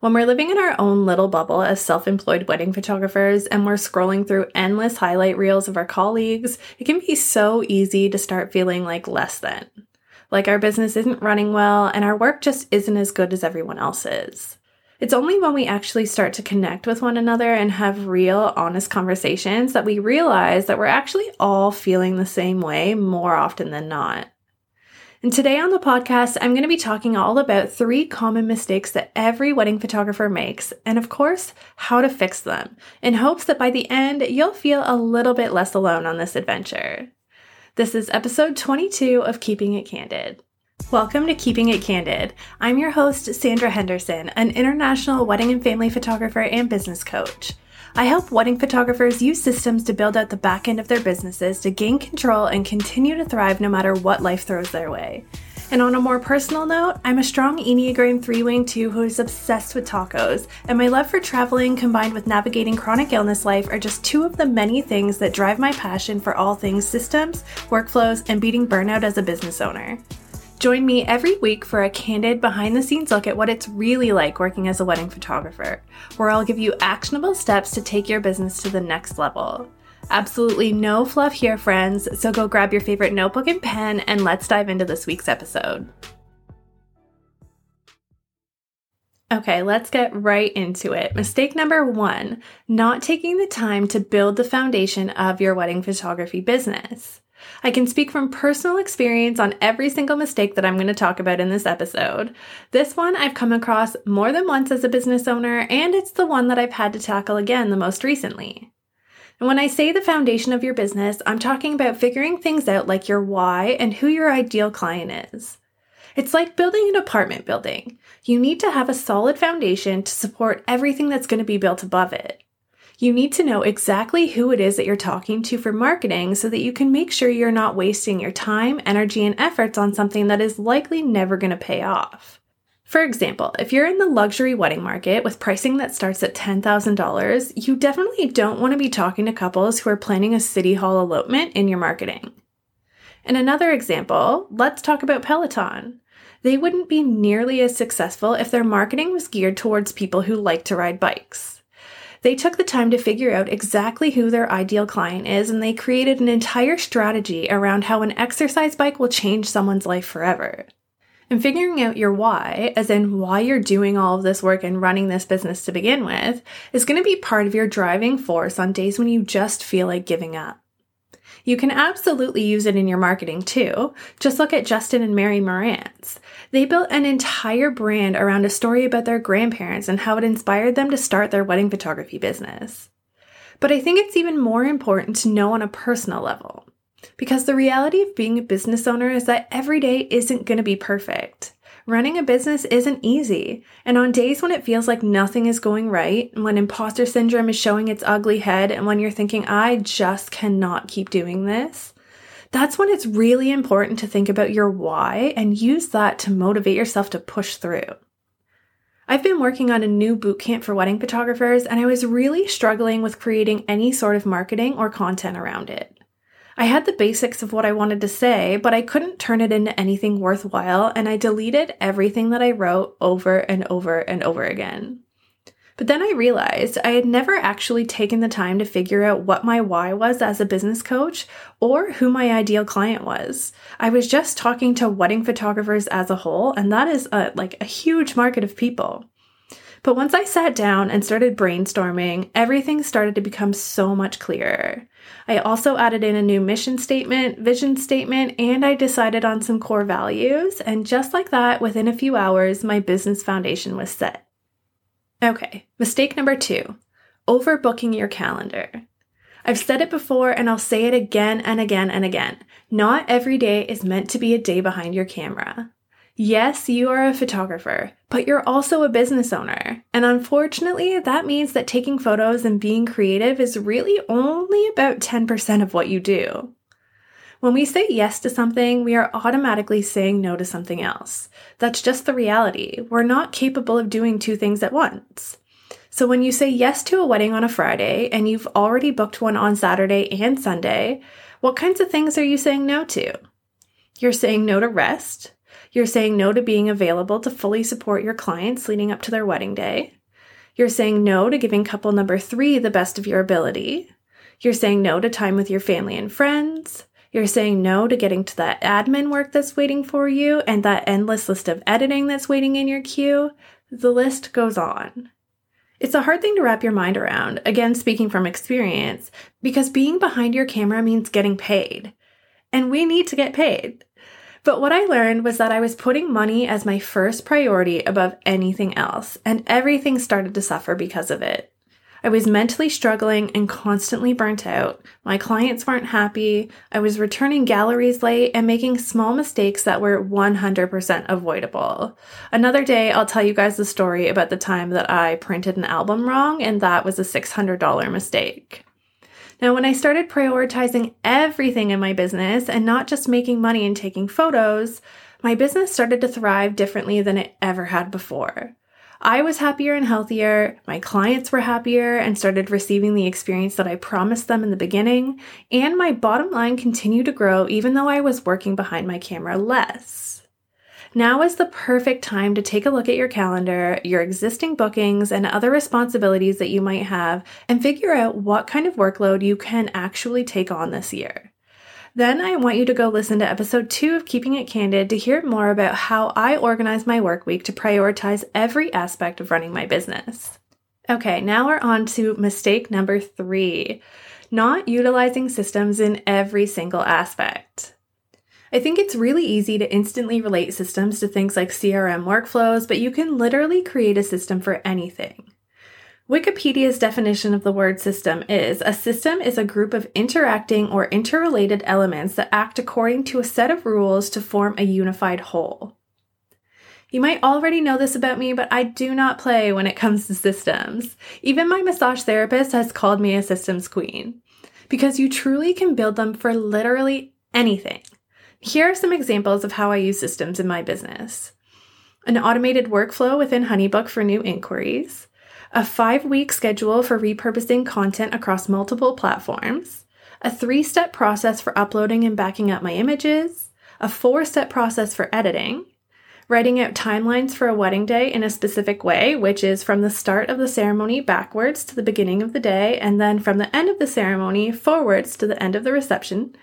When we're living in our own little bubble as self employed wedding photographers and we're scrolling through endless highlight reels of our colleagues, it can be so easy to start feeling like less than. Like our business isn't running well and our work just isn't as good as everyone else's. It's only when we actually start to connect with one another and have real, honest conversations that we realize that we're actually all feeling the same way more often than not. And today on the podcast, I'm going to be talking all about three common mistakes that every wedding photographer makes, and of course, how to fix them, in hopes that by the end, you'll feel a little bit less alone on this adventure. This is episode 22 of Keeping It Candid. Welcome to Keeping It Candid. I'm your host, Sandra Henderson, an international wedding and family photographer and business coach. I help wedding photographers use systems to build out the back end of their businesses to gain control and continue to thrive no matter what life throws their way. And on a more personal note, I'm a strong Enneagram 3 Wing 2 who is obsessed with tacos, and my love for traveling combined with navigating chronic illness life are just two of the many things that drive my passion for all things systems, workflows, and beating burnout as a business owner. Join me every week for a candid behind the scenes look at what it's really like working as a wedding photographer, where I'll give you actionable steps to take your business to the next level. Absolutely no fluff here, friends, so go grab your favorite notebook and pen and let's dive into this week's episode. Okay, let's get right into it. Mistake number one not taking the time to build the foundation of your wedding photography business. I can speak from personal experience on every single mistake that I'm going to talk about in this episode. This one I've come across more than once as a business owner, and it's the one that I've had to tackle again the most recently. And when I say the foundation of your business, I'm talking about figuring things out like your why and who your ideal client is. It's like building an apartment building. You need to have a solid foundation to support everything that's going to be built above it. You need to know exactly who it is that you're talking to for marketing so that you can make sure you're not wasting your time, energy, and efforts on something that is likely never going to pay off. For example, if you're in the luxury wedding market with pricing that starts at $10,000, you definitely don't want to be talking to couples who are planning a city hall elopement in your marketing. In another example, let's talk about Peloton. They wouldn't be nearly as successful if their marketing was geared towards people who like to ride bikes. They took the time to figure out exactly who their ideal client is and they created an entire strategy around how an exercise bike will change someone's life forever. And figuring out your why, as in why you're doing all of this work and running this business to begin with, is going to be part of your driving force on days when you just feel like giving up. You can absolutely use it in your marketing too. Just look at Justin and Mary Marantz. They built an entire brand around a story about their grandparents and how it inspired them to start their wedding photography business. But I think it's even more important to know on a personal level. Because the reality of being a business owner is that every day isn't going to be perfect. Running a business isn't easy, and on days when it feels like nothing is going right, when imposter syndrome is showing its ugly head, and when you're thinking, I just cannot keep doing this, that's when it's really important to think about your why and use that to motivate yourself to push through. I've been working on a new bootcamp for wedding photographers, and I was really struggling with creating any sort of marketing or content around it. I had the basics of what I wanted to say, but I couldn't turn it into anything worthwhile, and I deleted everything that I wrote over and over and over again. But then I realized I had never actually taken the time to figure out what my why was as a business coach or who my ideal client was. I was just talking to wedding photographers as a whole, and that is a, like a huge market of people. But once I sat down and started brainstorming, everything started to become so much clearer. I also added in a new mission statement, vision statement, and I decided on some core values. And just like that, within a few hours, my business foundation was set. Okay, mistake number two overbooking your calendar. I've said it before and I'll say it again and again and again. Not every day is meant to be a day behind your camera. Yes, you are a photographer, but you're also a business owner. And unfortunately, that means that taking photos and being creative is really only about 10% of what you do. When we say yes to something, we are automatically saying no to something else. That's just the reality. We're not capable of doing two things at once. So when you say yes to a wedding on a Friday and you've already booked one on Saturday and Sunday, what kinds of things are you saying no to? You're saying no to rest, You're saying no to being available to fully support your clients leading up to their wedding day. You're saying no to giving couple number three the best of your ability. You're saying no to time with your family and friends. You're saying no to getting to that admin work that's waiting for you and that endless list of editing that's waiting in your queue. The list goes on. It's a hard thing to wrap your mind around, again, speaking from experience, because being behind your camera means getting paid. And we need to get paid. But what I learned was that I was putting money as my first priority above anything else, and everything started to suffer because of it. I was mentally struggling and constantly burnt out. My clients weren't happy. I was returning galleries late and making small mistakes that were 100% avoidable. Another day, I'll tell you guys the story about the time that I printed an album wrong, and that was a $600 mistake. Now, when I started prioritizing everything in my business and not just making money and taking photos, my business started to thrive differently than it ever had before. I was happier and healthier, my clients were happier and started receiving the experience that I promised them in the beginning, and my bottom line continued to grow even though I was working behind my camera less. Now is the perfect time to take a look at your calendar, your existing bookings, and other responsibilities that you might have, and figure out what kind of workload you can actually take on this year. Then I want you to go listen to episode two of Keeping It Candid to hear more about how I organize my work week to prioritize every aspect of running my business. Okay, now we're on to mistake number three not utilizing systems in every single aspect. I think it's really easy to instantly relate systems to things like CRM workflows, but you can literally create a system for anything. Wikipedia's definition of the word system is a system is a group of interacting or interrelated elements that act according to a set of rules to form a unified whole. You might already know this about me, but I do not play when it comes to systems. Even my massage therapist has called me a systems queen because you truly can build them for literally anything. Here are some examples of how I use systems in my business. An automated workflow within Honeybook for new inquiries. A five week schedule for repurposing content across multiple platforms, a three step process for uploading and backing up my images, a four step process for editing, writing out timelines for a wedding day in a specific way, which is from the start of the ceremony backwards to the beginning of the day, and then from the end of the ceremony forwards to the end of the reception.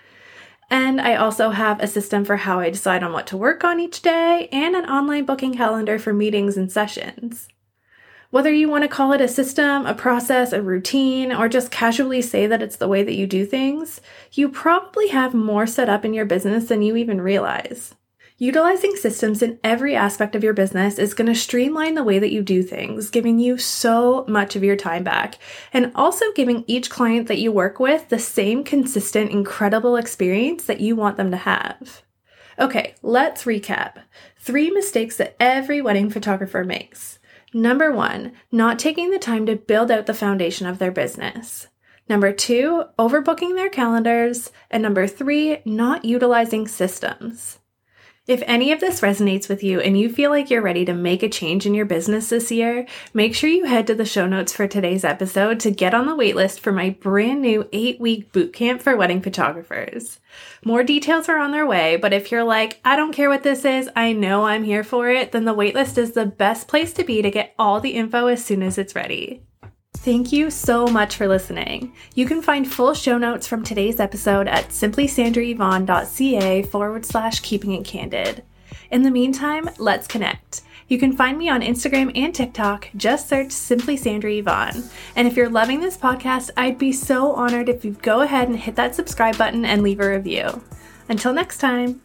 And I also have a system for how I decide on what to work on each day and an online booking calendar for meetings and sessions. Whether you want to call it a system, a process, a routine, or just casually say that it's the way that you do things, you probably have more set up in your business than you even realize. Utilizing systems in every aspect of your business is going to streamline the way that you do things, giving you so much of your time back, and also giving each client that you work with the same consistent, incredible experience that you want them to have. Okay, let's recap. Three mistakes that every wedding photographer makes. Number one, not taking the time to build out the foundation of their business. Number two, overbooking their calendars. And number three, not utilizing systems. If any of this resonates with you and you feel like you're ready to make a change in your business this year, make sure you head to the show notes for today's episode to get on the waitlist for my brand new eight week bootcamp for wedding photographers. More details are on their way, but if you're like, I don't care what this is, I know I'm here for it, then the waitlist is the best place to be to get all the info as soon as it's ready. Thank you so much for listening. You can find full show notes from today's episode at simplysandrayvonne.ca forward slash keeping it candid. In the meantime, let's connect. You can find me on Instagram and TikTok. Just search Simply Sandra Yvonne. And if you're loving this podcast, I'd be so honored if you go ahead and hit that subscribe button and leave a review. Until next time.